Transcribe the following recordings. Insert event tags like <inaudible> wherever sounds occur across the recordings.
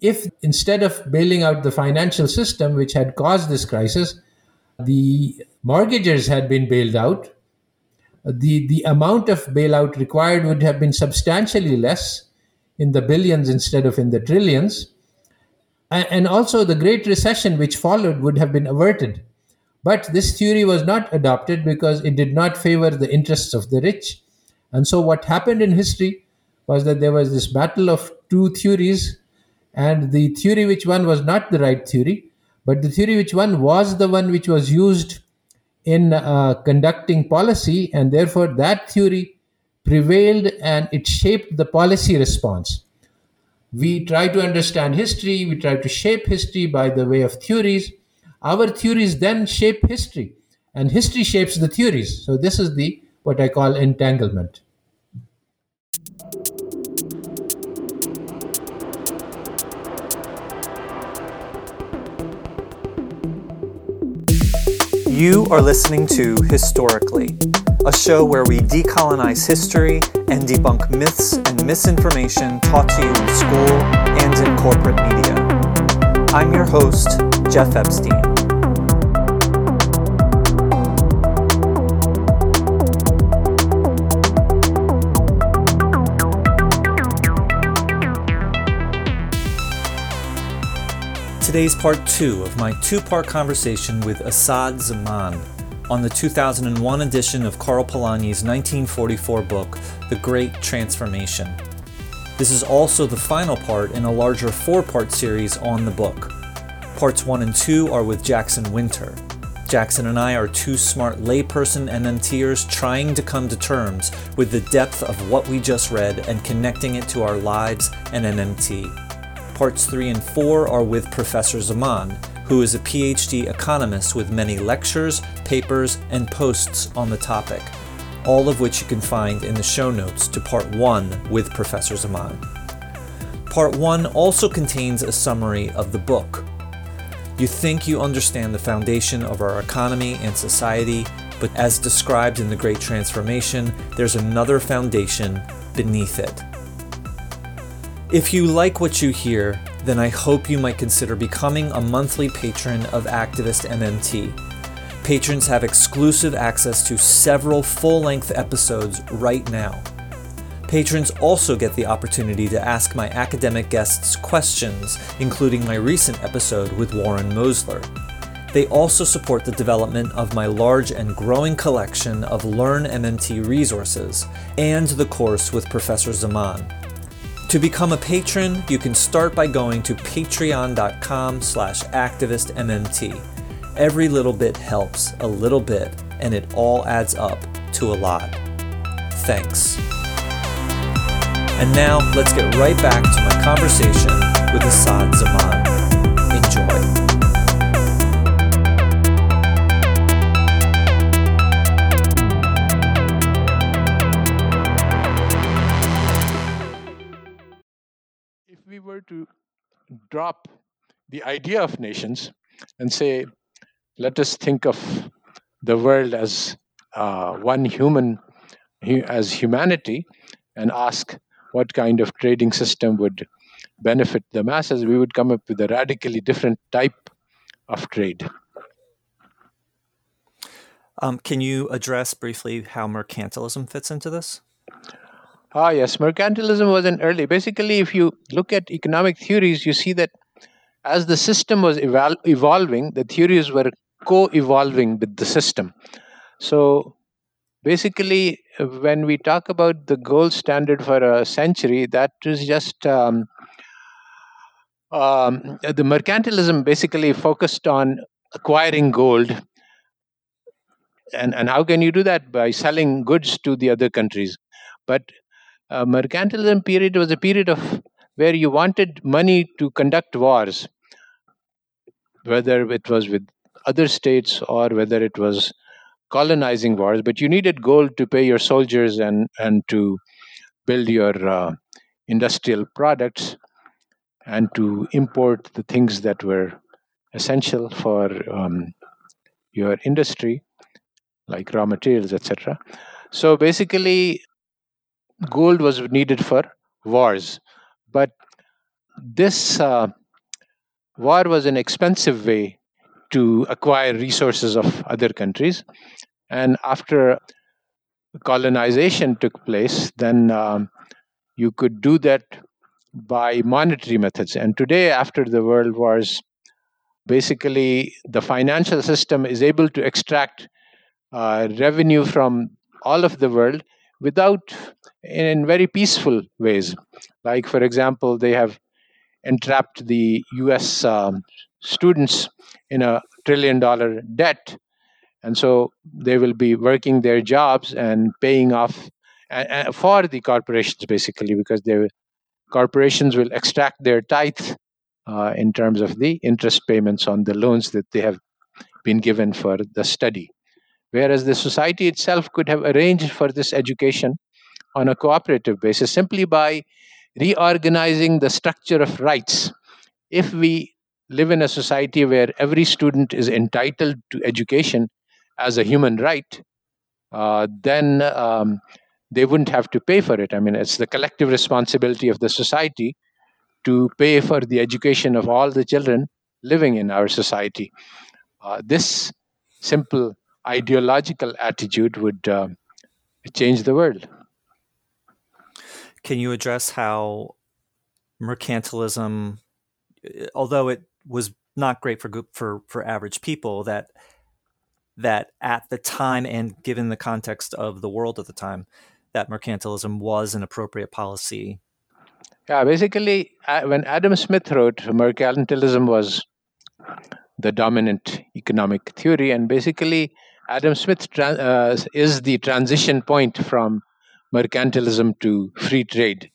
if instead of bailing out the financial system, which had caused this crisis, the mortgagers had been bailed out, the, the amount of bailout required would have been substantially less in the billions instead of in the trillions. And also, the Great Recession, which followed, would have been averted. But this theory was not adopted because it did not favor the interests of the rich. And so, what happened in history was that there was this battle of two theories, and the theory which won was not the right theory, but the theory which won was the one which was used in uh, conducting policy, and therefore that theory prevailed and it shaped the policy response. We try to understand history, we try to shape history by the way of theories. Our theories then shape history, and history shapes the theories. So, this is the what I call entanglement. You are listening to Historically, a show where we decolonize history and debunk myths and misinformation taught to you in school and in corporate media. I'm your host, Jeff Epstein. Today's part two of my two part conversation with Asad Zaman on the 2001 edition of Karl Polanyi's 1944 book, The Great Transformation. This is also the final part in a larger four part series on the book. Parts one and two are with Jackson Winter. Jackson and I are two smart layperson MMTers trying to come to terms with the depth of what we just read and connecting it to our lives and MMT. Parts 3 and 4 are with Professor Zaman, who is a PhD economist with many lectures, papers, and posts on the topic, all of which you can find in the show notes to Part 1 with Professor Zaman. Part 1 also contains a summary of the book. You think you understand the foundation of our economy and society, but as described in The Great Transformation, there's another foundation beneath it. If you like what you hear, then I hope you might consider becoming a monthly patron of Activist MMT. Patrons have exclusive access to several full length episodes right now. Patrons also get the opportunity to ask my academic guests questions, including my recent episode with Warren Mosler. They also support the development of my large and growing collection of Learn MMT resources and the course with Professor Zaman. To become a patron, you can start by going to patreon.com slash activistmmt. Every little bit helps a little bit, and it all adds up to a lot. Thanks. And now, let's get right back to my conversation with Asad Zaman. Enjoy. To drop the idea of nations and say, let us think of the world as uh, one human, as humanity, and ask what kind of trading system would benefit the masses, we would come up with a radically different type of trade. Um, can you address briefly how mercantilism fits into this? Ah, yes, mercantilism was an early. Basically, if you look at economic theories, you see that as the system was evol- evolving, the theories were co evolving with the system. So, basically, when we talk about the gold standard for a century, that is just um, um, the mercantilism basically focused on acquiring gold. And, and how can you do that? By selling goods to the other countries. But uh, mercantilism period was a period of where you wanted money to conduct wars, whether it was with other states or whether it was colonizing wars, but you needed gold to pay your soldiers and, and to build your uh, industrial products and to import the things that were essential for um, your industry, like raw materials, etc. So basically, gold was needed for wars. But this uh, war was an expensive way to acquire resources of other countries. And after colonization took place, then um, you could do that by monetary methods. And today, after the world wars, basically the financial system is able to extract uh, revenue from all of the world without in very peaceful ways. Like for example they have entrapped the us um, students in a trillion dollar debt. And so they will be working their jobs and paying off for the corporations basically because the corporations will extract their tithe uh, in terms of the interest payments on the loans that they have been given for the study whereas the society itself could have arranged for this education on a cooperative basis simply by reorganizing the structure of rights if we live in a society where every student is entitled to education as a human right, uh, then um, they wouldn't have to pay for it. I mean, it's the collective responsibility of the society to pay for the education of all the children living in our society. Uh, this simple ideological attitude would uh, change the world. Can you address how mercantilism, although it was not great for for for average people, that that at the time and given the context of the world at the time, that mercantilism was an appropriate policy. Yeah, basically, when Adam Smith wrote, mercantilism was the dominant economic theory, and basically, Adam Smith tra- uh, is the transition point from mercantilism to free trade.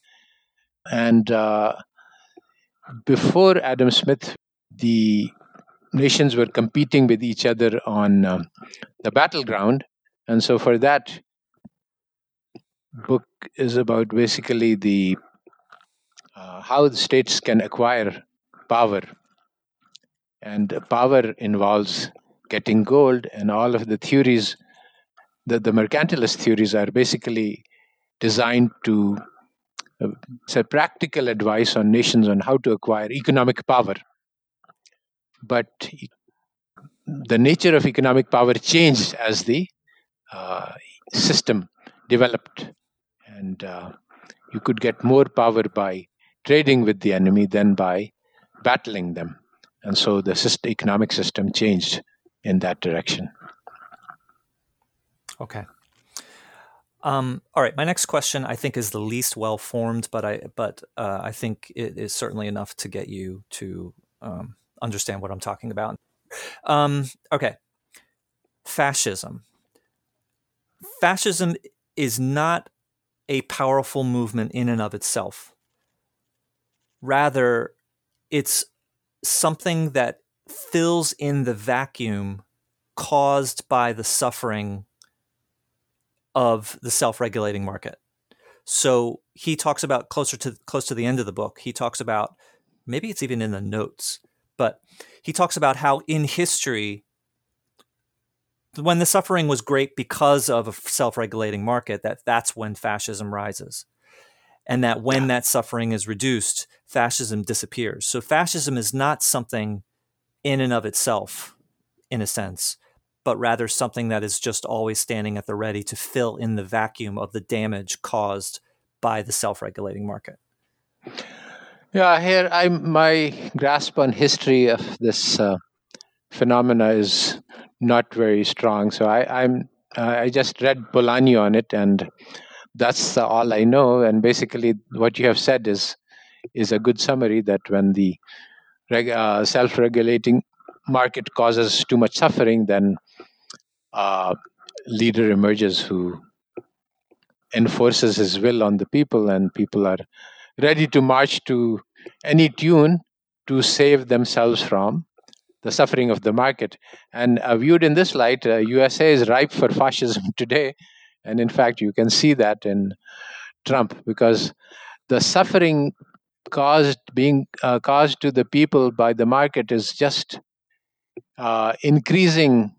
And uh, before Adam Smith, the nations were competing with each other on um, the battleground. And so, for that, book is about basically the uh, how the states can acquire power. And power involves getting gold, and all of the theories, the, the mercantilist theories, are basically designed to uh, say practical advice on nations on how to acquire economic power. But the nature of economic power changed as the uh, system developed. And uh, you could get more power by trading with the enemy than by battling them. And so the system, economic system changed in that direction okay um, all right, my next question I think is the least well formed, but I but uh, I think it is certainly enough to get you to um, understand what I'm talking about. Um, okay. Fascism. Fascism is not a powerful movement in and of itself. Rather, it's something that fills in the vacuum caused by the suffering of the self-regulating market. So he talks about closer to close to the end of the book. He talks about maybe it's even in the notes but he talks about how in history, when the suffering was great because of a self-regulating market, that that's when fascism rises, and that when that suffering is reduced, fascism disappears. So fascism is not something in and of itself, in a sense, but rather something that is just always standing at the ready to fill in the vacuum of the damage caused by the self-regulating market. Yeah, here I my grasp on history of this uh, phenomena is not very strong. So I, I'm uh, I just read Polanyi on it, and that's uh, all I know. And basically, what you have said is is a good summary that when the reg- uh, self-regulating market causes too much suffering, then a uh, leader emerges who enforces his will on the people, and people are ready to march to any tune to save themselves from the suffering of the market. And uh, viewed in this light, uh, USA is ripe for fascism <laughs> today. And in fact, you can see that in Trump because the suffering caused being uh, caused to the people by the market is just uh, increasing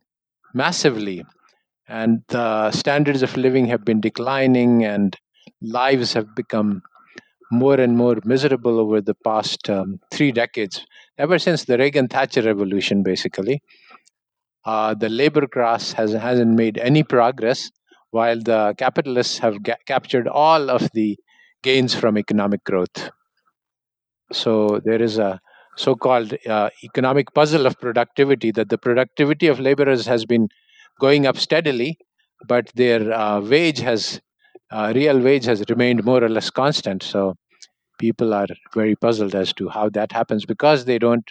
massively and the standards of living have been declining and lives have become more and more miserable over the past um, three decades, ever since the Reagan Thatcher revolution, basically. Uh, the labor class has, hasn't made any progress, while the capitalists have ga- captured all of the gains from economic growth. So there is a so called uh, economic puzzle of productivity that the productivity of laborers has been going up steadily, but their uh, wage has, uh, real wage has remained more or less constant. So people are very puzzled as to how that happens because they don't,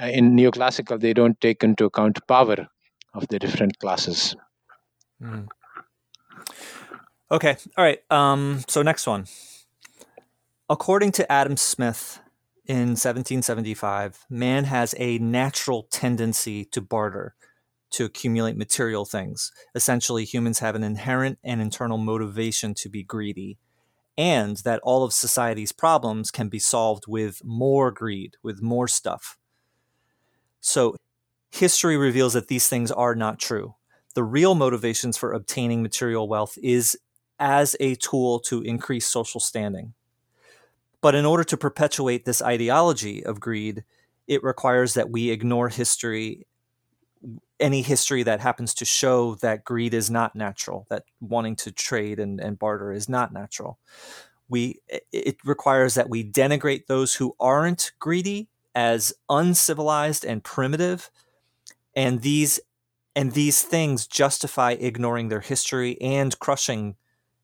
uh, in neoclassical, they don't take into account power of the different classes. Mm. Okay. All right. Um, so next one. According to Adam Smith, in 1775, man has a natural tendency to barter, to accumulate material things. Essentially, humans have an inherent and internal motivation to be greedy, and that all of society's problems can be solved with more greed, with more stuff. So, history reveals that these things are not true. The real motivations for obtaining material wealth is as a tool to increase social standing. But in order to perpetuate this ideology of greed, it requires that we ignore history, any history that happens to show that greed is not natural, that wanting to trade and, and barter is not natural. We it requires that we denigrate those who aren't greedy as uncivilized and primitive, and these and these things justify ignoring their history and crushing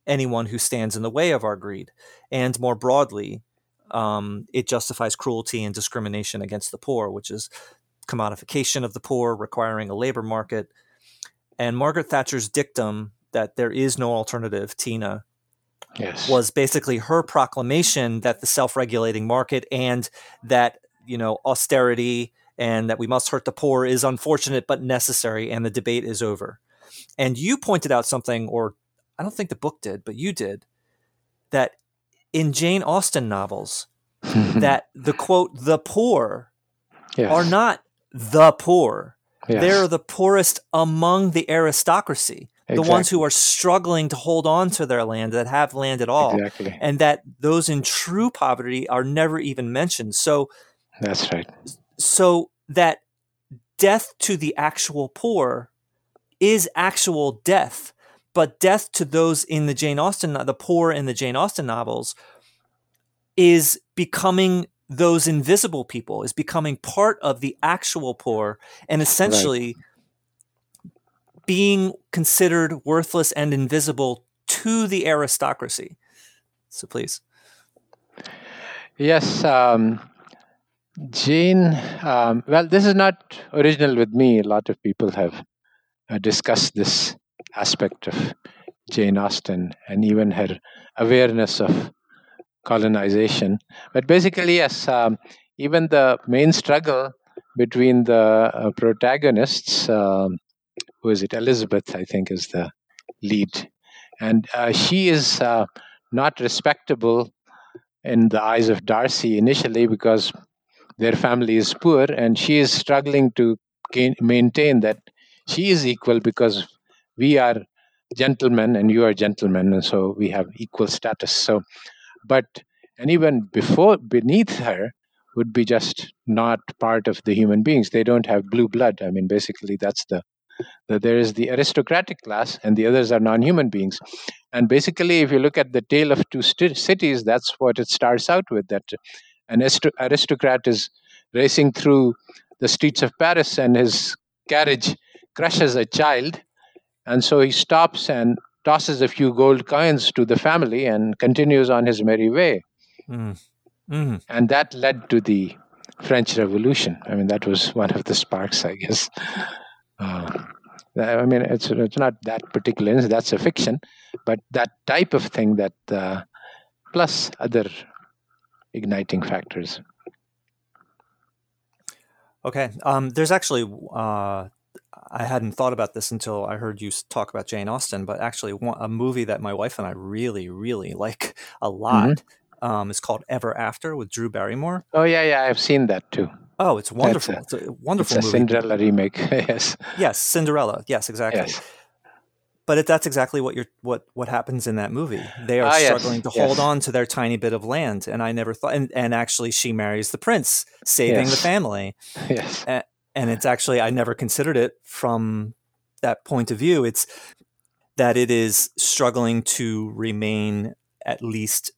anyone who stands in the way of our greed. And more broadly, um, it justifies cruelty and discrimination against the poor, which is commodification of the poor, requiring a labor market. And Margaret Thatcher's dictum that there is no alternative, Tina, yes. was basically her proclamation that the self-regulating market and that you know austerity and that we must hurt the poor is unfortunate but necessary, and the debate is over. And you pointed out something, or I don't think the book did, but you did, that in Jane Austen novels <laughs> that the quote the poor yes. are not the poor. Yes. They're the poorest among the aristocracy, exactly. the ones who are struggling to hold on to their land that have land at all. Exactly. And that those in true poverty are never even mentioned. So That's right. So that death to the actual poor is actual death but death to those in the Jane Austen, the poor in the Jane Austen novels, is becoming those invisible people, is becoming part of the actual poor, and essentially right. being considered worthless and invisible to the aristocracy. So please. Yes. Um, Jane, um, well, this is not original with me. A lot of people have uh, discussed this aspect of Jane Austen and even her awareness of colonization. But basically, yes, um, even the main struggle between the uh, protagonists, um, who is it? Elizabeth, I think, is the lead. And uh, she is uh, not respectable in the eyes of Darcy initially because their family is poor, and she is struggling to gain, maintain that she is equal because we are gentlemen and you are gentlemen and so we have equal status. So but even before beneath her would be just not part of the human beings. They don't have blue blood. I mean basically that's the, the there is the aristocratic class and the others are non-human beings. And basically if you look at the tale of two st- cities that's what it starts out with that an aristocrat is racing through the streets of paris and his carriage crushes a child and so he stops and tosses a few gold coins to the family and continues on his merry way. Mm. Mm. And that led to the French Revolution. I mean, that was one of the sparks, I guess. Uh, I mean, it's it's not that particular. That's a fiction, but that type of thing that uh, plus other igniting factors. Okay, um, there's actually uh, I hadn't thought about this until I heard you talk about Jane Austen, but actually, one, a movie that my wife and I really, really <laughs> like a lot mm-hmm. um, is called Ever After with Drew Barrymore. Oh yeah, yeah, I've seen that too. Oh, it's wonderful! A, it's a wonderful it's a movie. Cinderella remake. <laughs> yes. Yes, Cinderella. Yes, exactly. Yes. but it, that's exactly what you're what what happens in that movie. They are Ah, yes, struggling to yes. hold on to their tiny bit of land, and I never thought. And, and actually, she marries the prince, saving the family. <laughs> yes. And it's actually I never considered it from that point of view. It's that it is struggling to remain at least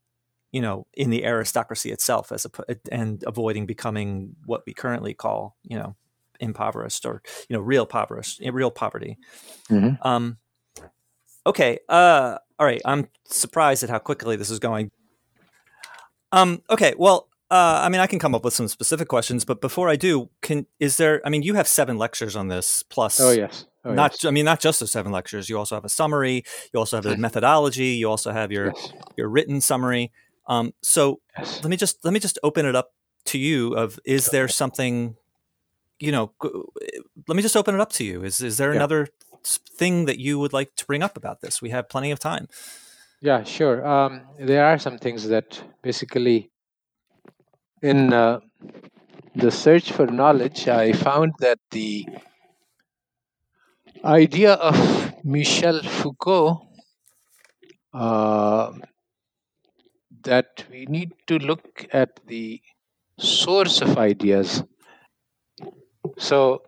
you know in the aristocracy itself as a and avoiding becoming what we currently call you know impoverished or you know real impoverished real poverty Mhm. um okay uh all right i'm surprised at how quickly this is going um okay well uh, I mean, I can come up with some specific questions, but before I do, can is there? I mean, you have seven lectures on this, plus Oh yes. Oh, not yes. I mean not just the seven lectures. You also have a summary. You also have the methodology. You also have your Yes. your written summary. Um, so Yes. let me just let me just open it up to you. Of is there something, you know? Let me just open it up to you. Is is there Yeah. another thing that you would like to bring up about this? We have plenty of time. Yeah, sure. Um, there are some things that basically, in uh, the search for knowledge, I found that the idea of Michel Foucault uh, that we need to look at the source of ideas. So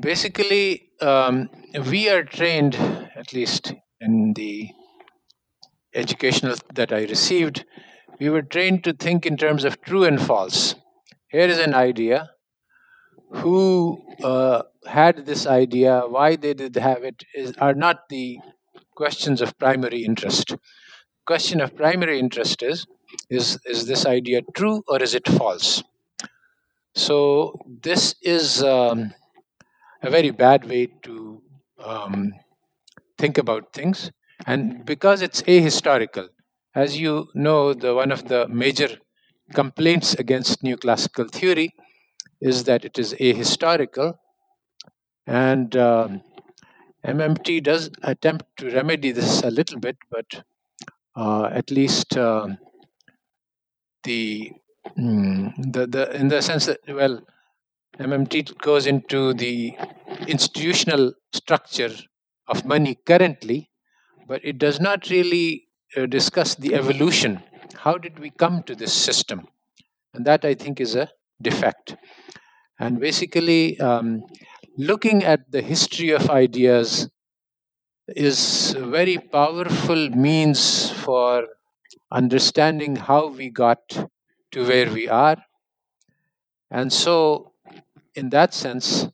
basically, um, we are trained, at least in the educational that I received, we were trained to think in terms of true and false. Here is an idea. Who uh, had this idea? Why they did have it? Is, are not the questions of primary interest. Question of primary interest is: is is this idea true or is it false? So this is um, a very bad way to um, think about things, and because it's ahistorical, as you know, the one of the major complaints against neoclassical theory is that it is ahistorical, and um, MMT does attempt to remedy this a little bit, but uh, at least um the, mm, the the in the sense that well, MMT goes into the institutional structure of money currently, but it does not really uh, discuss the evolution. How did we come to this system? And that I think is a defect. And basically, um, looking at the history of ideas is a very powerful means for understanding how we got to where we are. And so, in that sense,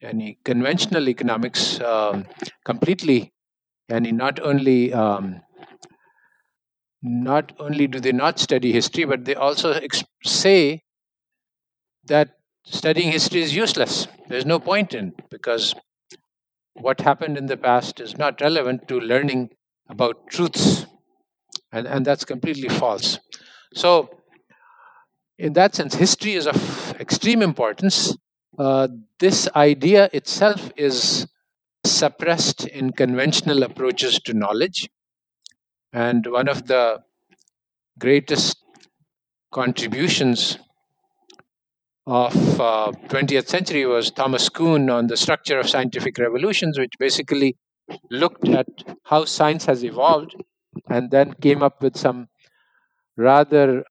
any conventional economics um, completely, and not only um, not only do they not study history, but they also ex- say that studying history is useless. There's no point in because what happened in the past is not relevant to learning about truths, and, and that's completely false. So, in that sense, history is of extreme importance. Uh, this idea itself is suppressed in conventional approaches to knowledge. And one of the greatest contributions of uh, 20th century was Thomas Kuhn on the structure of scientific revolutions, which basically looked at how science has evolved and then came up with some rather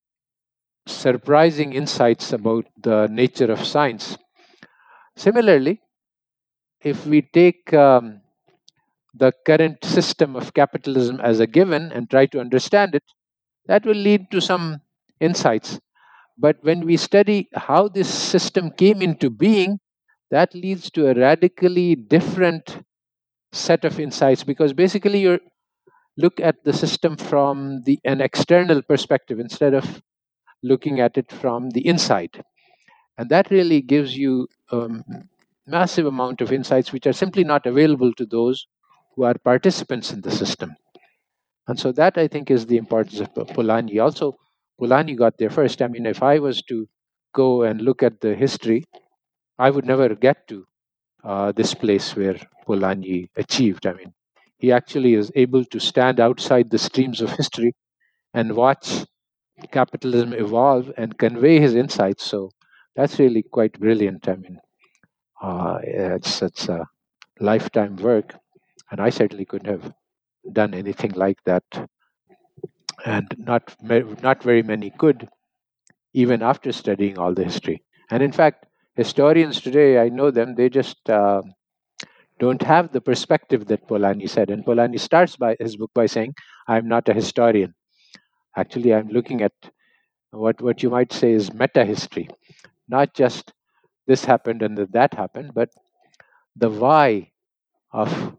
surprising insights about the nature of science. Similarly, if we take um, the current system of capitalism as a given and try to understand it, that will lead to some insights. But when we study how this system came into being, that leads to a radically different set of insights because basically you look at the system from the an external perspective instead of looking at it from the inside and that really gives you um, massive amount of insights which are simply not available to those who are participants in the system. And so that i think is the importance of polanyi. Also polanyi got there first. I mean if i was to go and look at the history i would never get to uh, this place where polanyi achieved. I mean he actually is able to stand outside the streams of history and watch capitalism evolve and convey his insights. So that's really quite brilliant. I mean uh, it's it's a lifetime work And I certainly couldn't have done anything like that. And not, not very many could, even after studying all the history. And in fact, historians today, I know them, they just uh, don't have the perspective that Polanyi said. And Polanyi starts by his book by saying, I'm not a historian. Actually, I'm looking at what, what you might say is meta history, not just this happened and that happened, but the why of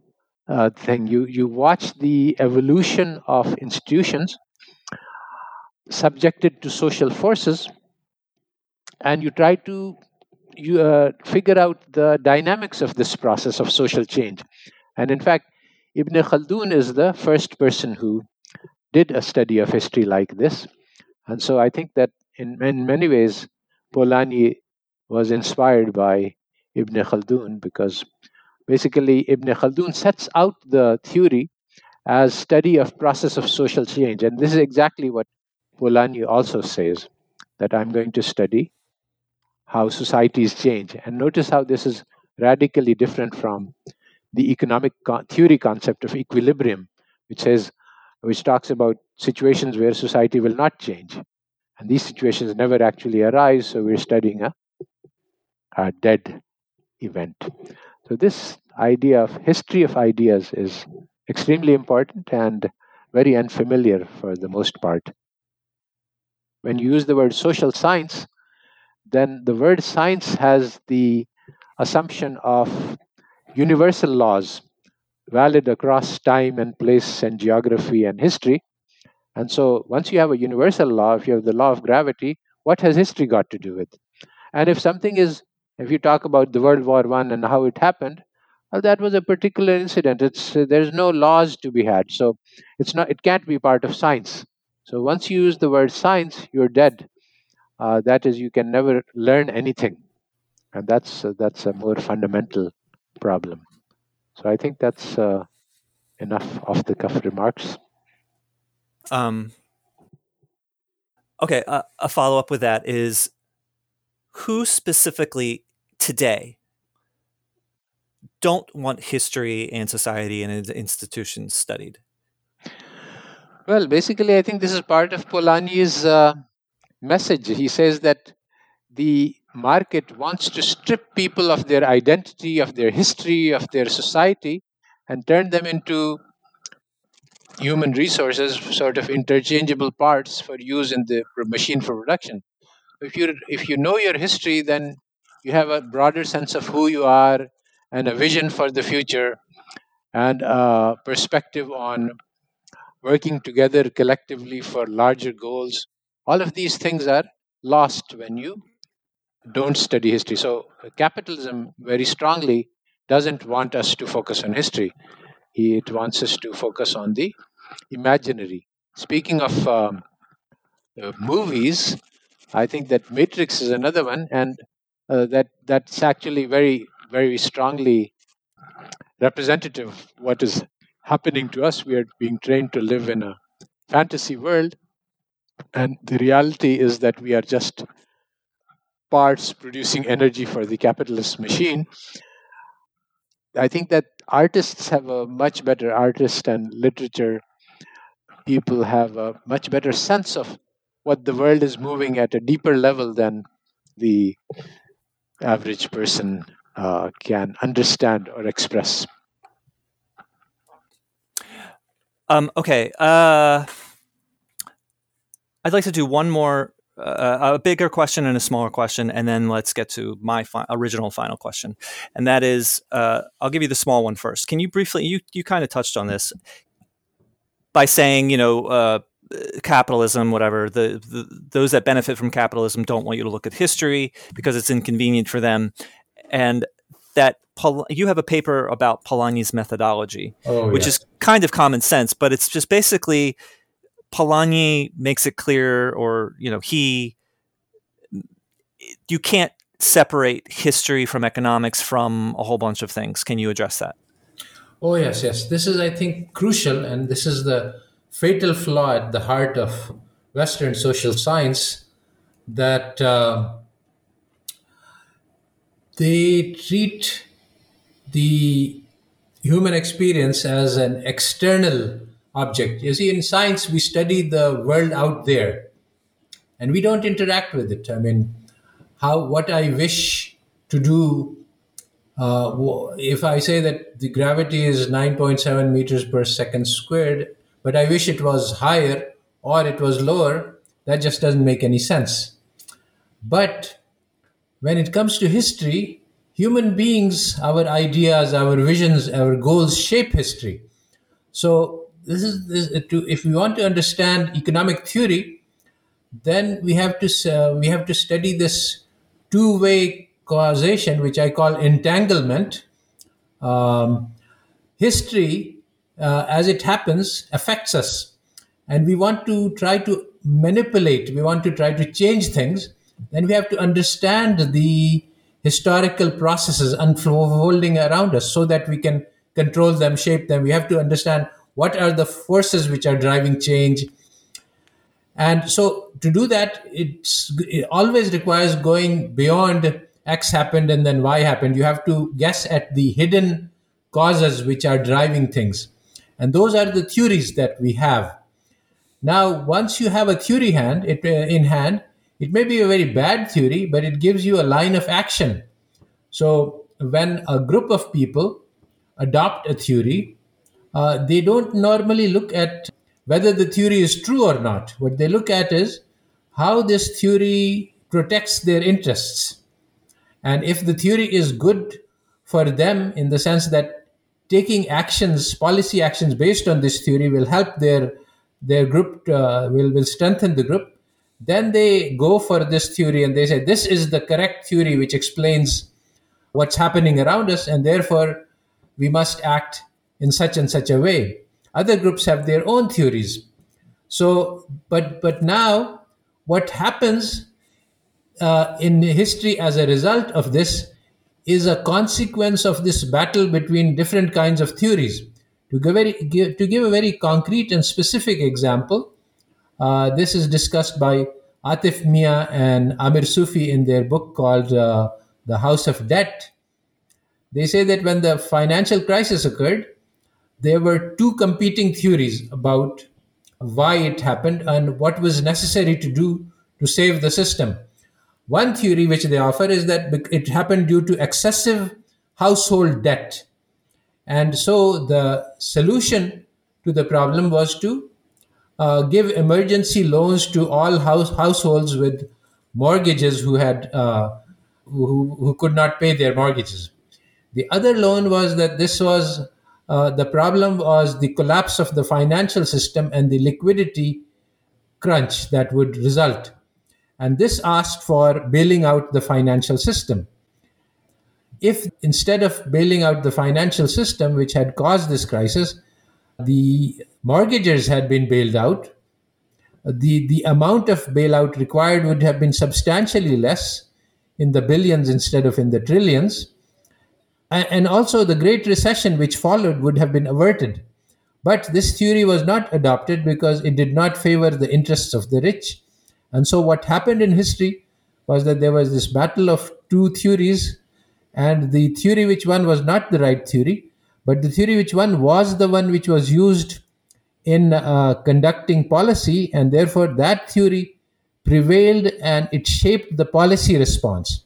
uh, thing. You you watch the evolution of institutions subjected to social forces, and you try to you uh, figure out the dynamics of this process of social change. And in fact, Ibn Khaldun is the first person who did a study of history like this. And so I think that in, in many ways, Polanyi was inspired by Ibn Khaldun because basically Ibn Khaldun sets out the theory as study of process of social change. And this is exactly what Polanyi also says, that I'm going to study how societies change. And notice how this is radically different from the economic co- theory concept of equilibrium, which says, which talks about situations where society will not change. And these situations never actually arise, so we're studying a, a dead event. So this idea of history of ideas is extremely important and very unfamiliar for the most part. When you use the word social science, then the word science has the assumption of universal laws valid across time and place and geography and history. And so once you have a universal law, if you have the law of gravity, what has history got to do with? And if something is, if you talk about the World War One and how it happened, well, that was a particular incident. It's there's no laws to be had, so it's not. It can't be part of science. So once you use the word science, you're dead uh, that is you can never learn anything and that's uh, that's a more fundamental problem so i think that's uh, enough off the cuff remarks um okay uh, a follow-up with that is who specifically today don't want history and society and institutions studied well basically i think this is part of polanyi's uh, message. He says that the market wants to strip people of their identity, of their history, of their society, and turn them into human resources, sort of interchangeable parts for use in the machine for production. If you if you know your history, then you have a broader sense of who you are and a vision for the future and a perspective on working together collectively for larger goals all of these things are lost when you don't study history. So, capitalism very strongly doesn't want us to focus on history, it wants us to focus on the imaginary. Speaking of um, uh, movies, I think that Matrix is another one, and uh, that that's actually very, very strongly representative of what is happening to us. We are being trained to live in a fantasy world, and the reality is that we are just parts producing energy for the capitalist machine. I think that artists have a much better artist and literature people have a much better sense of what the world is moving at a deeper level than the average person uh, can understand or express. Um, okay. Uh, I'd like to do one more, uh, a bigger question and a smaller question, and then let's get to my fi- original final question. And that is, uh, I'll give you the small one first. Can you briefly, you, you kind of touched on this by saying, you know, uh, capitalism, whatever, the, the, those that benefit from capitalism don't want you to look at history because it's inconvenient for them. And that you have a paper about Polanyi's methodology, oh, which is kind of common sense, but it's just basically Polanyi makes it clear, or you know, he you can't separate history from economics from a whole bunch of things. Can you address that? Oh yes, yes. This is, I think, crucial, and this is the fatal flaw at the heart of Western social science that uh, they treat the human experience as an external object. You see, in science, we study the world out there and we don't interact with it. I mean, how what I wish to do. Uh, if I say that the gravity is 9.7 meters per second squared, but I wish it was higher or it was lower, that just doesn't make any sense. But when it comes to history, human beings, our ideas, our visions, our goals shape history. So this is this, to, if we want to understand economic theory, then we have to uh, we have to study this two-way causation, which I call entanglement. Um, history, uh, as it happens, affects us, and we want to try to manipulate. We want to try to change things. Then we have to understand the historical processes unfolding around us, so that we can control them, shape them. We have to understand what are the forces which are driving change and so to do that, it always requires going beyond X happened and then Y happened. You have to guess at the hidden causes which are driving things. And those are the theories that we have. Now, once you have a theory hand, it, uh, in hand, it may be a very bad theory, but it gives you a line of action. So when a group of people adopt a theory, uh, they don't normally look at whether the theory is true or not. What they look at is how this theory protects their interests. And if the theory is good for them in the sense that taking actions, policy actions based on this theory will help their their group uh, will will strengthen the group, then they go for this theory and they say this is the correct theory which explains what's happening around us, and therefore we must act in such and such a way. Other groups have their own theories. So, but but now, what happens uh, in history as a result of this is a consequence of this battle between different kinds of theories. To give, very, give, to give a very concrete and specific example, uh, this is discussed by Atif Mian and Amir Sufi in their book called uh, The House of Debt. They say that when the financial crisis occurred, there were two competing theories about why it happened and what was necessary to do to save the system. One theory which they offer is that it happened due to excessive household debt. And so the solution to the problem was to uh, give emergency loans to all house, households with mortgages who had uh, who, who could not pay their mortgages. The other loan was that this was uh, the problem was the collapse of the financial system and the liquidity crunch that would result. And this asked for bailing out the financial system. If instead of bailing out the financial system, which had caused this crisis, the mortgagers had been bailed out, the, the amount of bailout required would have been substantially less in the billions instead of in the trillions and also the Great Recession, which followed, would have been averted. But this theory was not adopted because it did not favor the interests of the rich. And so, what happened in history was that there was this battle of two theories, and the theory which won was not the right theory, but the theory which won was the one which was used in uh, conducting policy, and therefore that theory prevailed and it shaped the policy response.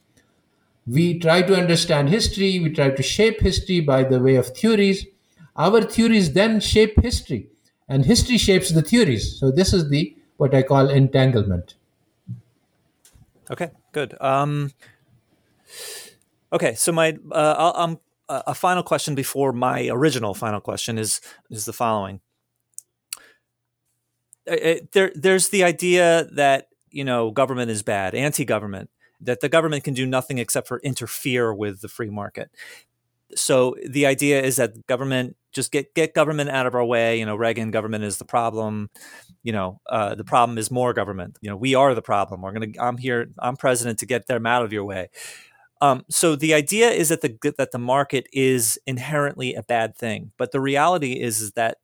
We try to understand history, we try to shape history by the way of theories. Our theories then shape history, and history shapes the theories. So this is the what I call entanglement. Okay, good. Um, okay, so my uh, um, a final question before my original final question is is the following. It, uh, uh, there, there's the idea that you know government is bad, anti-government, that the government can do nothing except for interfere with the free market. So the idea is that government just get get government out of our way. You know, Reagan government is the problem. You know, uh, the problem is more government. You know, we are the problem. We're gonna. I'm here. I'm president to get them out of your way. Um, so the idea is that the that the market is inherently a bad thing, but the reality is, is that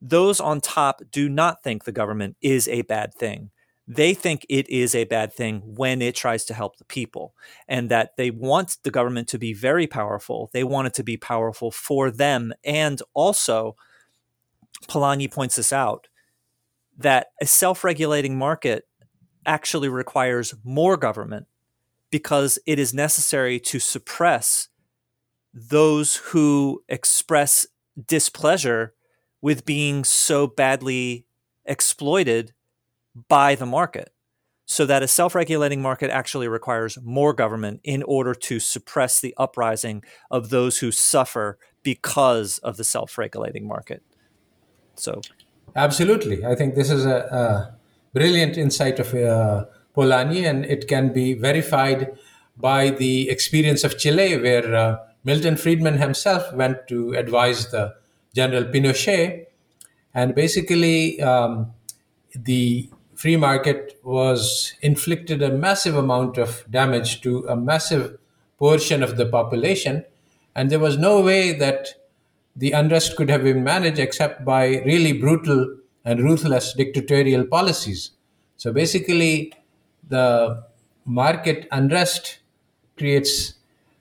those on top do not think the government is a bad thing they think it is a bad thing when it tries to help the people and that they want the government to be very powerful. They want it to be powerful for them. And also, Polanyi points this out that a self regulating market actually requires more government because it is necessary to suppress those who express displeasure with being so badly exploited by the market. So that a self regulating market actually requires more government in order to suppress the uprising of those who suffer because of the self regulating market. So, absolutely. I think this is a, a brilliant insight of uh, Polanyi, and it can be verified by the experience of Chile, where uh, Milton Friedman himself went to advise the General Pinochet. And basically, um, the free market was inflicted a massive amount of damage to a massive portion of the population. And there was no way that the unrest could have been managed except by really brutal and ruthless dictatorial policies. So basically, the market unrest creates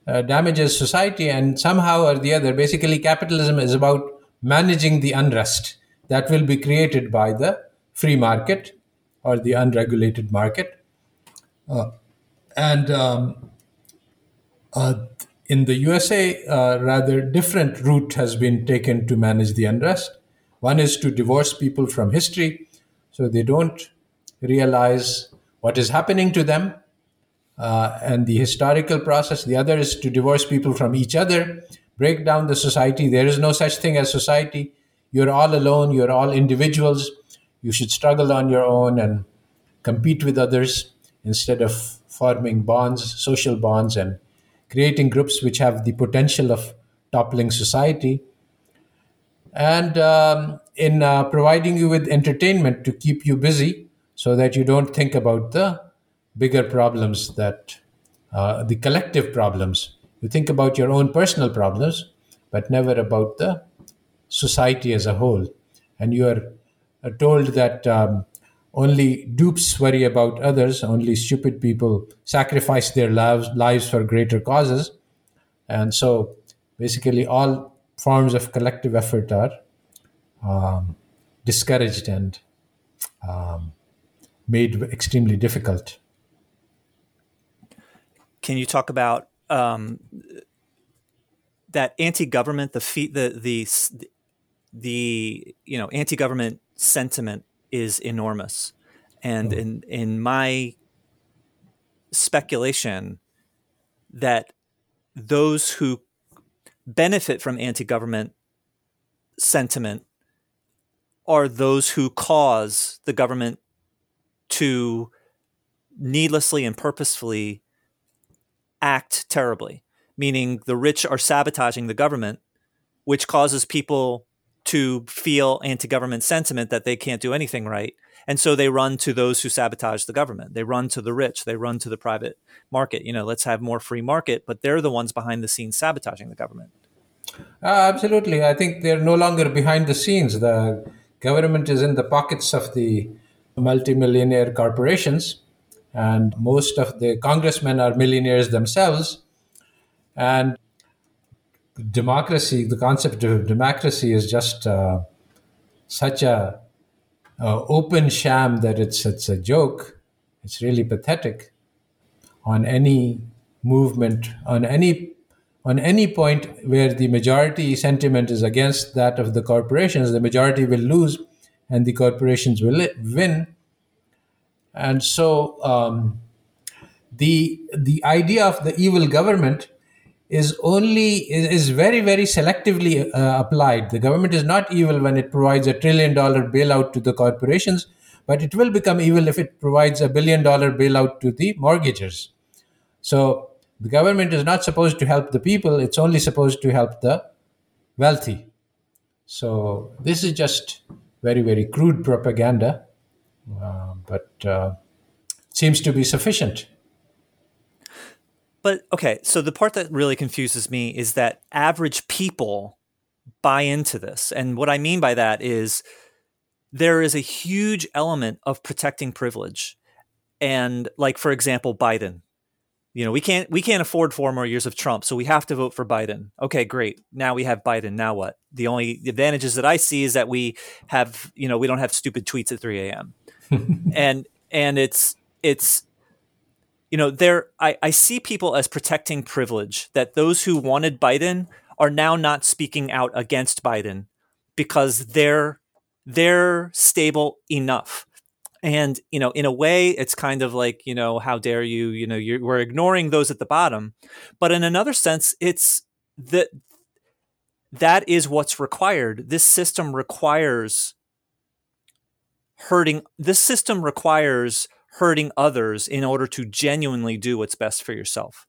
uh, damages society, and somehow or the other, basically, capitalism is about managing the unrest that will be created by the free market or the unregulated market. Uh, and um, uh, in the USA, a rather different route has been taken to manage the unrest. One is to divorce people from history so they don't realize what is happening to them uh, and the historical process. The other is to divorce people from each other, break down the society. There is no such thing as society. You're all alone, you're all individuals. You should struggle on your own and compete with others instead of forming bonds, social bonds, and creating groups which have the potential of toppling society. And um, in uh, providing you with entertainment to keep you busy so that you don't think about the bigger problems that uh, the collective problems. You think about your own personal problems, but never about the society as a whole. And you are told that um, only dupes worry about others, only stupid people sacrifice their lives, lives for greater causes. And so basically, all forms of collective effort are um, discouraged and um, made extremely difficult. Can you talk about um, that anti-government, the fee, the the the you know anti-government sentiment is enormous, and mm. in in my speculation that those who benefit from anti-government sentiment are those who cause the government to needlessly and purposefully act terribly, meaning the rich are sabotaging the government, which causes people to feel anti government sentiment that they can't do anything right. And so they run to those who sabotage the government. They run to the rich. They run to the private market. You know, let's have more free market, but they're the ones behind the scenes sabotaging the government. Uh, absolutely. I think they're no longer behind the scenes. The government is in the pockets of the multimillionaire corporations and most of the congressmen are millionaires themselves. And democracy, the concept of democracy, is just uh, such a, a, open sham that it's it's a joke. It's really pathetic. On any movement, on any on any point where the majority sentiment is against that of the corporations, the majority will lose, and the corporations will win and so um, the the idea of the evil government is only is, very very selectively uh, applied. The government is not evil when it provides a trillion dollar bailout to the corporations, but it will become evil if it provides a billion dollar bailout to the mortgagers. So the government is not supposed to help the people; it's only supposed to help the wealthy. So this is just very very crude propaganda uh, but uh, seems to be sufficient. But okay, so the part that really confuses me is that average people buy into this. And what I mean by that is there is a huge element of protecting privilege. And like for example, Biden. You know, we can't we can't afford four more years of Trump, so we have to vote for Biden. Okay, great. Now we have Biden. Now what? The only advantages that I see is that we have, you know, we don't have stupid tweets at 3 a.m. <laughs> and and it's it's you know, there I, I see people as protecting privilege, that those who wanted Biden are now not speaking out against Biden because they're they're stable enough. And you know, in a way, it's kind of like you know, how dare you? You know, you we're ignoring those at the bottom, but in another sense, it's that that is what's required. This system requires hurting. This system requires hurting others in order to genuinely do what's best for yourself.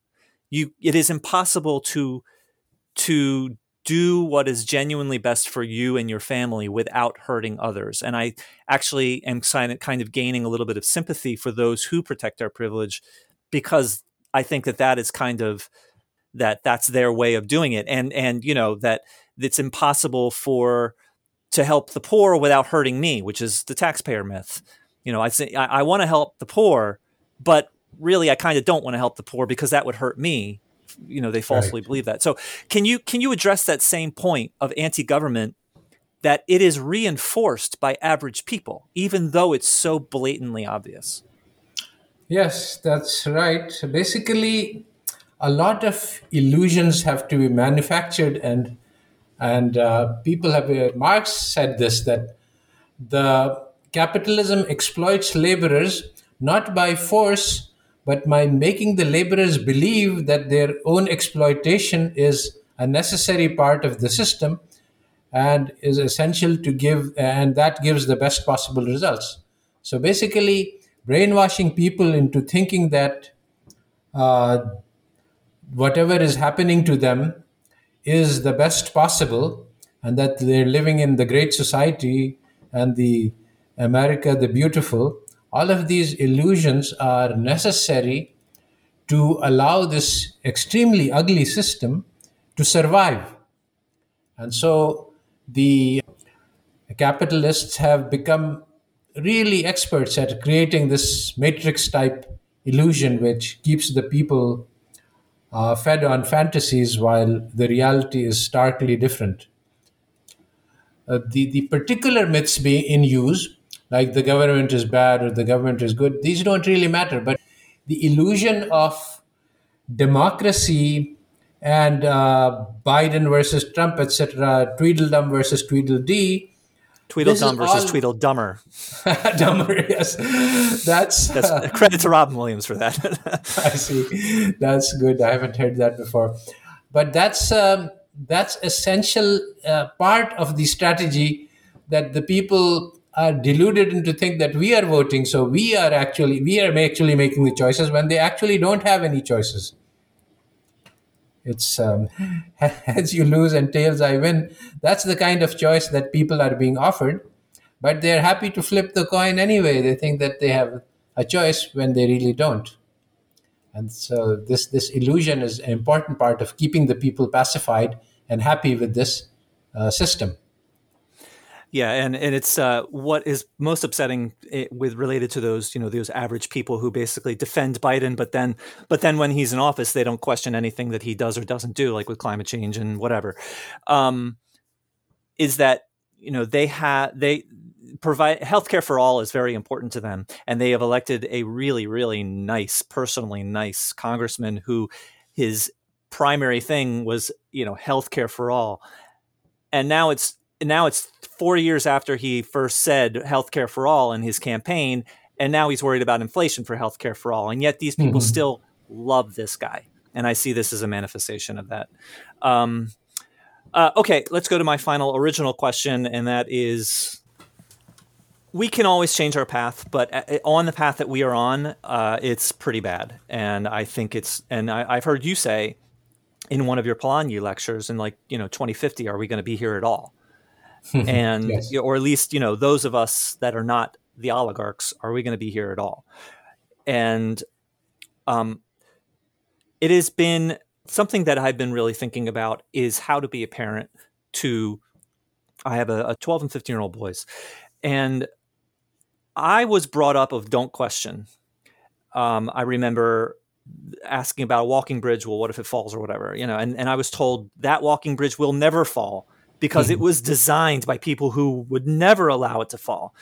You, it is impossible to to do what is genuinely best for you and your family without hurting others. And I actually am kind of gaining a little bit of sympathy for those who protect our privilege because I think that that is kind of that that's their way of doing it. And and you know that it's impossible for to help the poor without hurting me, which is the taxpayer myth. You know, I say I, I want to help the poor, but really I kind of don't want to help the poor because that would hurt me you know they falsely right. believe that. So can you can you address that same point of anti-government that it is reinforced by average people, even though it's so blatantly obvious? Yes, that's right. Basically, a lot of illusions have to be manufactured, and and uh, people have. Uh, Marx said this that the capitalism exploits laborers not by force but by making the laborers believe that their own exploitation is a necessary part of the system and is essential to give, and that gives the best possible results. So basically, brainwashing people into thinking that uh, whatever is happening to them is the best possible and that they're living in the great society and the America the beautiful all of these illusions are necessary to allow this extremely ugly system to survive. And so the capitalists have become really experts at creating this matrix type illusion which keeps the people uh, fed on fantasies while the reality is starkly different. Uh, the, the particular myths being in use like the government is bad or the government is good. These don't really matter. But the illusion of democracy and uh, Biden versus Trump, etc., Tweedledum versus Tweedledee. Tweedledum versus all... Tweedledummer. <laughs> Dumber, yes. That's, That's uh, credit to Robin Williams for that. <laughs> I see. That's good. I haven't heard that before, but that's um, that's essential uh, part of the strategy that the people are deluded into think that we are voting so we are actually we are actually making the choices when they actually don't have any choices. It's um, <laughs> heads you lose and tails i win. That's the kind of choice that people are being offered but they're happy to flip the coin anyway. They think that they have a choice when they really don't. And so this this illusion is an important part of keeping the people pacified and happy with this uh, system yeah, and and it's uh, what is most upsetting eh, with related to those you know those average people who basically defend Biden, but then but then when he's in office, they don't question anything that he does or doesn't do, like with climate change and whatever. Um, is that you know they have they provide healthcare for all is very important to them, and they have elected a really really nice, personally nice congressman who his primary thing was you know healthcare for all, and now it's now it's four years after he first said healthcare for all in his campaign, and now he's worried about inflation for healthcare for all. And yet these people mm-hmm. still love this guy. And I see this as a manifestation of that. Um, uh, okay, let's go to my final original question, and that is we can always change our path, but uh, on the path that we are on, uh, it's pretty bad. And I think it's, and I, have heard you say in one of your Polanyi lectures in like, you know, 2050, are we going to be here at all? <laughs> and yes. or at least you know those of us that are not the oligarchs are we going to be here at all and um, it has been something that i've been really thinking about is how to be a parent to i have a, a 12 and 15 year old boys and I was brought up of don't question. Um, I remember asking about a walking bridge. Well, what if it falls or whatever, you know? And and I was told that walking bridge will never fall because it hmm. was designed by people who would never allow it to fall.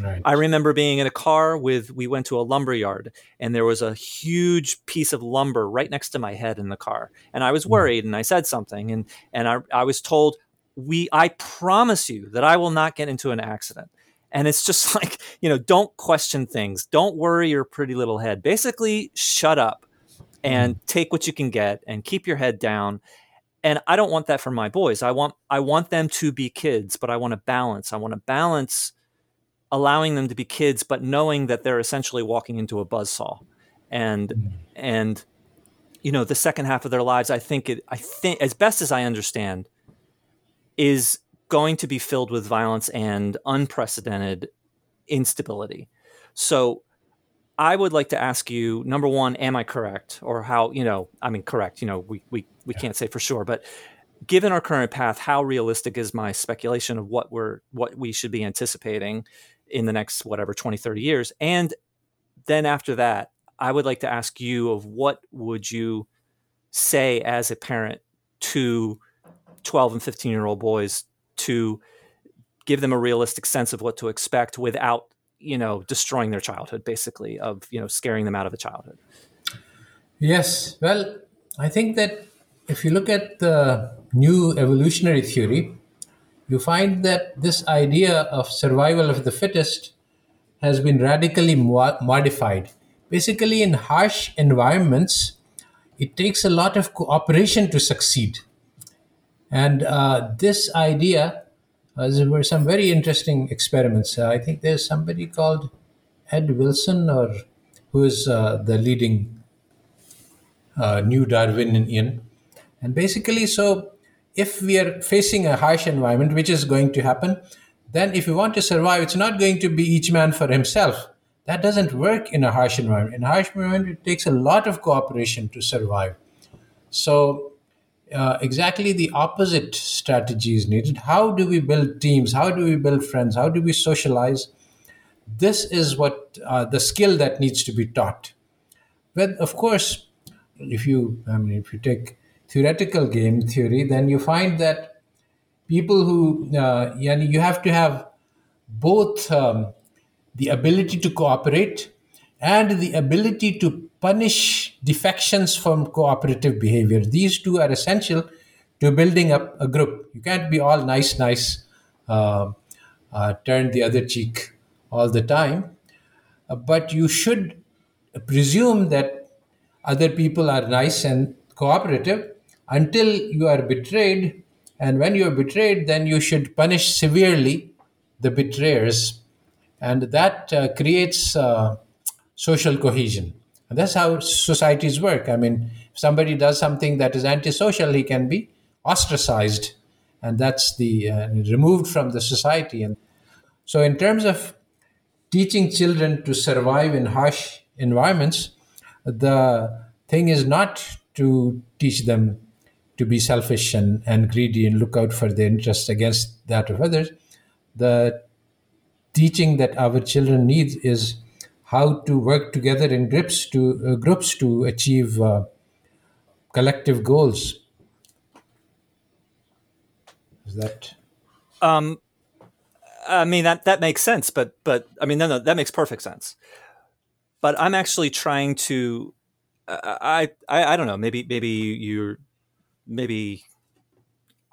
Right. I remember being in a car with, we went to a lumber yard and there was a huge piece of lumber right next to my head in the car. And I was hmm. worried and I said something and, and I, I was told, we, I promise you that I will not get into an accident. And it's just <laughs> like, you know, don't question things. Don't worry your pretty little head. Basically, shut up hmm. and take what you can get and keep your head down and i don't want that for my boys i want i want them to be kids but i want to balance i want to balance allowing them to be kids, but knowing that they're essentially walking into a buzzsaw. And mm. and you know, the second half of their lives, I think it I think as best as I understand, is going to be filled with violence and unprecedented instability. So I would like to ask you, number one, am I correct? Or how, you know, I mean correct, you know, we we, we yeah. can't say for sure, but given our current path, how realistic is my speculation of what we're what we should be anticipating in the next whatever 20 30 years? And then after that i would like to ask you of what would you say as a parent to 12 and 15 year old boys to give them a realistic sense of what to expect without you know destroying their childhood basically of you know scaring them out of the childhood? Yes. Well i think that if you look at the new evolutionary theory you find that this idea of survival of the fittest has been radically mo- modified. Basically, in harsh environments, it takes a lot of cooperation to succeed. And uh, this idea, uh, there were some very interesting experiments. Uh, I think there's somebody called Ed Wilson, or who is uh, the leading uh, new Darwinian. And basically, so if we are facing a harsh environment, which is going to happen, then if we want to survive, it's not going to be each man for himself. That doesn't work in a harsh environment. In a harsh environment, it takes a lot of cooperation to survive. So, uh, exactly the opposite strategy is needed. How do we build teams? How do we build friends? How do we socialize? This is what uh, the skill that needs to be taught. But of course, if you, I mean, if you take theoretical game theory, then you find that people who, uh, you have to have both um, the ability to cooperate and the ability to punish defections from cooperative behavior. These two are essential to building up a group. You can't be all nice, nice, uh, uh, turn the other cheek all the time, uh, but you should presume that other people are nice and cooperative until you are betrayed. And when you are betrayed, then you should punish severely the betrayers. And that uh, creates uh, social cohesion. And that's how societies work. I mean, if somebody does something that is antisocial, he can be ostracized, and that's the uh, removed from the society. And so, in terms of teaching children to survive in harsh environments, the thing is not to teach them to be selfish and, and greedy and look out for their interests against that of others. The teaching that our children need is how to work together in groups to uh, groups to achieve uh, collective goals. Is that? Um, I mean that that makes sense, but but I mean no no that makes perfect sense. But I'm actually trying to. I, I I don't know. Maybe maybe you're maybe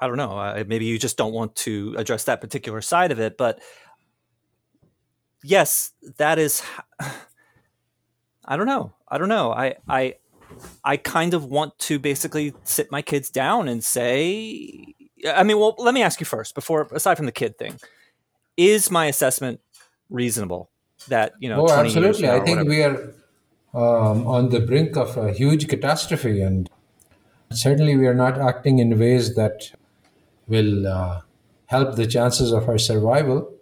I don't know. Uh, maybe you just don't want to address that particular side of it, but yes, that is. <sighs> I don't know. I don't know. I I I kind of want to basically sit my kids down and say. I mean, well, let me ask you first before aside from the kid thing, is my assessment reasonable? That you know, oh, absolutely. I think we are um, on the brink of a huge catastrophe, and Certainly, we are not acting in ways that will uh, help the chances of our survival.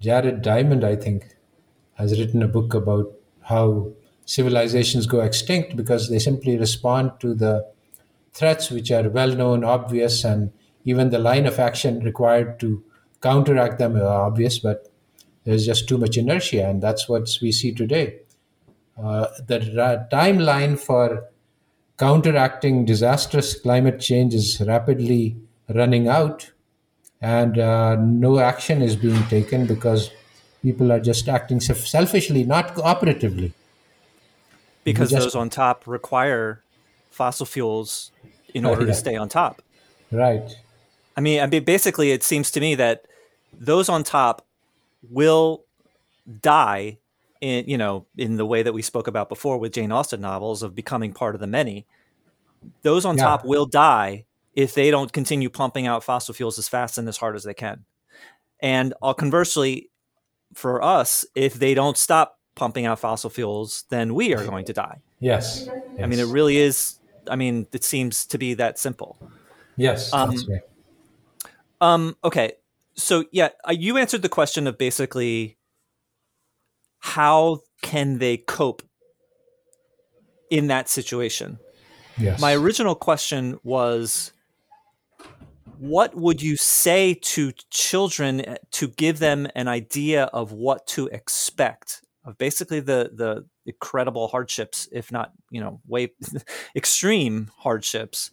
Jared Diamond, I think, has written a book about how civilizations go extinct because they simply respond to the threats which are well known, obvious, and even the line of action required to counteract them are obvious, but there's just too much inertia, and that's what we see today. Uh, the ra- timeline for counteracting disastrous climate change is rapidly running out, and uh, no action is being taken because people are just acting selfishly, not cooperatively. Because just- those on top require fossil fuels in <laughs> order yeah. to stay on top. Right. I mean, I mean, basically, it seems to me that those on top will die in, you know, in the way that we spoke about before with Jane Austen novels of becoming part of the many. Those on Yeah. top will die if they don't continue pumping out fossil fuels as fast and as hard as they can. And uh, conversely, for us, if they don't stop pumping out fossil fuels, then we are going to die. Yes. I mean, it really is. I mean, it seems to be that simple. Yes. um, right. Um, okay. So yeah, uh, you answered the question of basically how can they cope in that situation. Yes. My original question was what would you say to children to give them an idea of what to expect of basically the the incredible hardships if not, you know, way <laughs> extreme hardships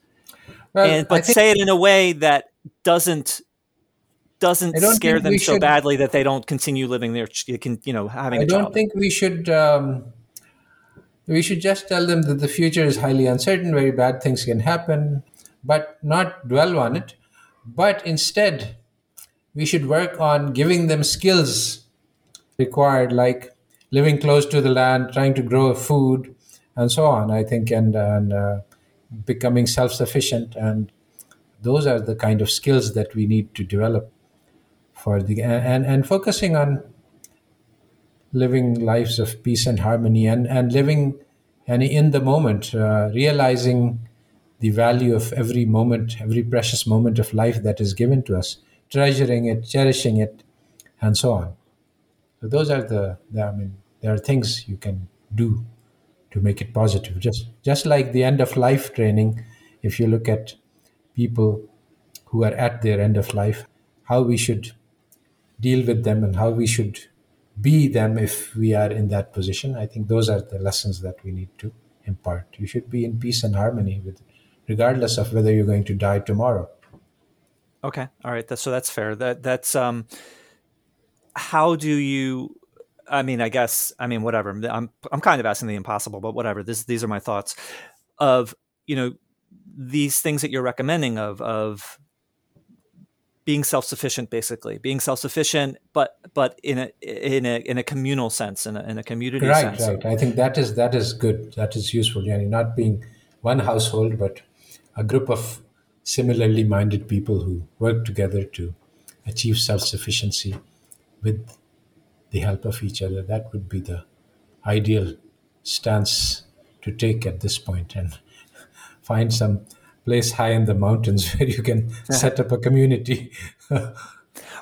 Well, and but think- say it in a way that doesn't doesn't scare them so should- badly that they don't continue living their ch- can you know having I don't job. think we should. Um, we should just tell them that the future is highly uncertain, very bad things can happen, but not dwell on it. But instead, we should work on giving them skills required, like living close to the land, trying to grow food, and so on. I think, and and uh, becoming self-sufficient, and those are the kind of skills that we need to develop for the and and focusing on living lives of peace and harmony and, and living and in the moment, uh, realizing the value of every moment, every precious moment of life that is given to us, treasuring it, cherishing it, and so on. So those are the, the I mean, there are things you can do to make it positive. Just just like the end of life training, if you look at people who are at their end of life, how we should deal with them and how we should be them if we are in that position. I think those are the lessons that we need to impart. You should be in peace and harmony with, regardless of whether you're going to die tomorrow. Okay, all right. So that's fair. That that's um. How do you? I mean, I guess I mean whatever. I'm I'm kind of asking the impossible, but whatever. This these are my thoughts of you know these things that you're recommending of of being self-sufficient basically being self-sufficient but but in a in a in a communal sense in a, in a community Right, sense right. I think that is that is good. That is useful. Yani not being one household, but a group of similarly minded people who work together to achieve self sufficiency with the help of each other. That would be the ideal stance to take at this point and <laughs> find some place high in the mountains <laughs> where you can set up a community. <laughs>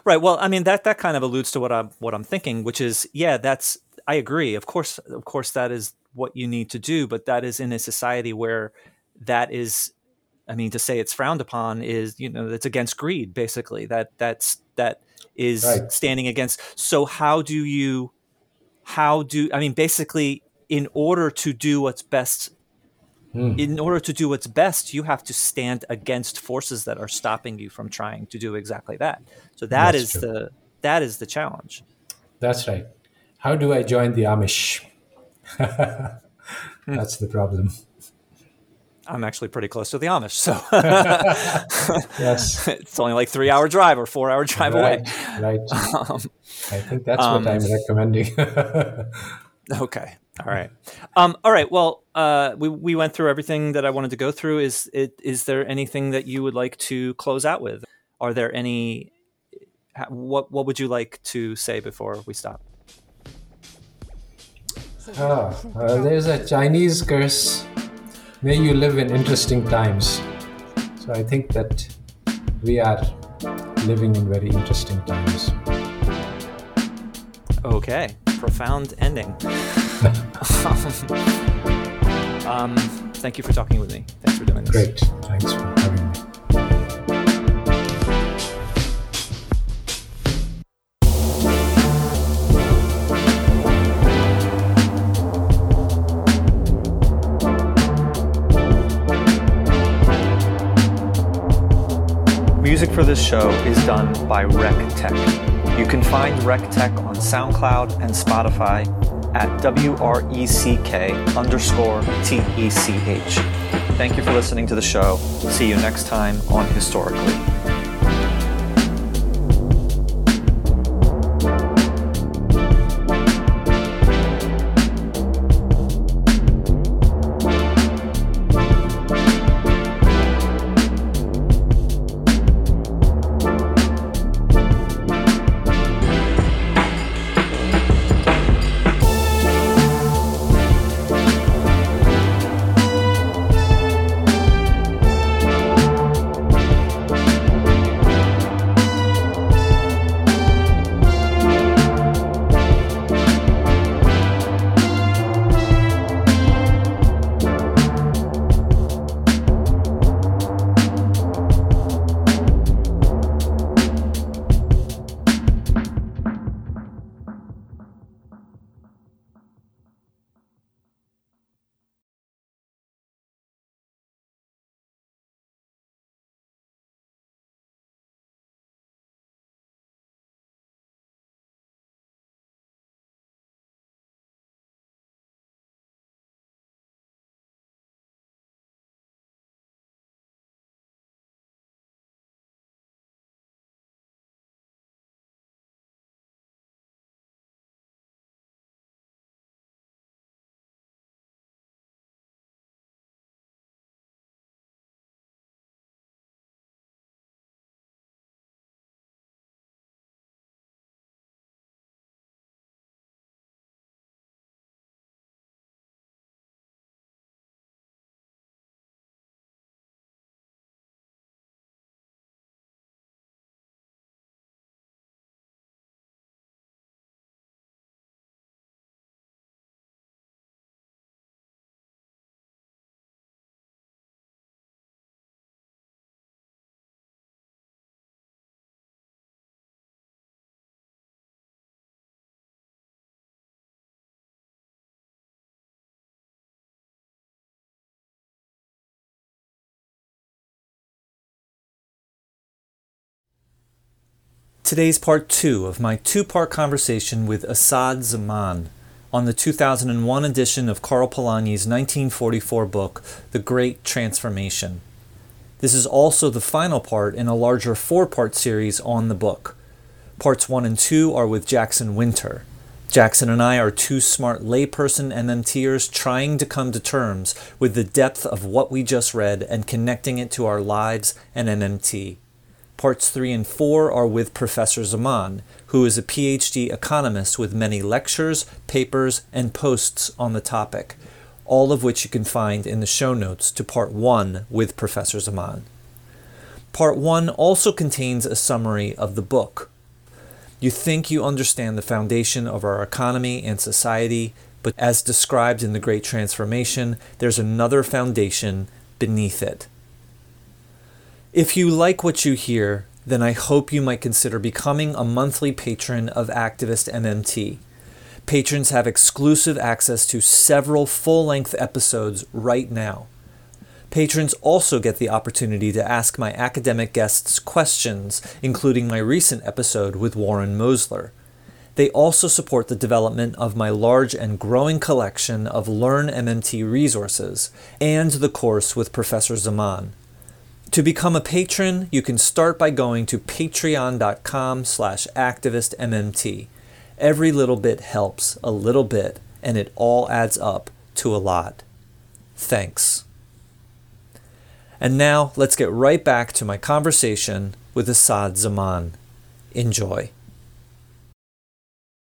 Right. Well, I mean that that kind of alludes to what I'm what I'm thinking, which is yeah, that's I agree. Of course, of course, that is what you need to do, but that is in a society where that is, I mean, to say it's frowned upon is you know it's against greed basically. That that's that is Right. standing against. So how do you, how do I mean basically in order to do what's best in order to do what's best, you have to stand against forces that are stopping you from trying to do exactly that. So that That's is the that is the challenge. That's right. How do I join the Amish? <laughs> That's the problem. I'm actually pretty close to the Amish, so <laughs> Yes. <laughs> it's only like three hour drive or four hour drive away. Right, right. Um, I think that's what I'm recommending. okay, all right, um, all right. Well, uh, we we went through everything that I wanted to go through. Is it is there anything that you would like to close out with? Are there any? What what would you like to say before we stop? ah, uh, there's a Chinese curse. May you live in interesting times. So I think that we are living in very interesting times. Okay, profound ending. <laughs> um, thank you for talking with me. Thanks for doing this. Great. Thanks for having me. Music for this show is done by Wreck Tech. You can find Wreck Tech on SoundCloud and Spotify at W-R-E-C-K underscore T-E-C-H. Thank you for listening to the show. See you next time on Historicly. Today's part two of my two part conversation with Asad Zaman on the 2001 edition of Karl Polanyi's 1944 book, The Great Transformation. This is also the final part in a larger four part series on the book. Parts one and two are with Jackson Winter. Jackson and I are two smart layperson MMTers trying to come to terms with the depth of what we just read and connecting it to our lives and MMT. Parts 3 and 4 are with Professor Zaman, who is a PhD economist with many lectures, papers, and posts on the topic, all of which you can find in the show notes to Part 1 with Professor Zaman. Part 1 also contains a summary of the book. You think you understand the foundation of our economy and society, but as described in The Great Transformation, there's another foundation beneath it. If you like what you hear, then I hope you might consider becoming a monthly patron of Activist MMT. Patrons have exclusive access to several full length episodes right now. Patrons also get the opportunity to ask my academic guests questions, including my recent episode with Warren Mosler. They also support the development of my large and growing collection of Learn MMT resources and the course with Professor Zaman. To become a patron, you can start by going to patreon.com slash activistmmt. Every little bit helps a little bit, and it all adds up to a lot. Thanks. And now let's get right back to my conversation with Asad Zaman. Enjoy.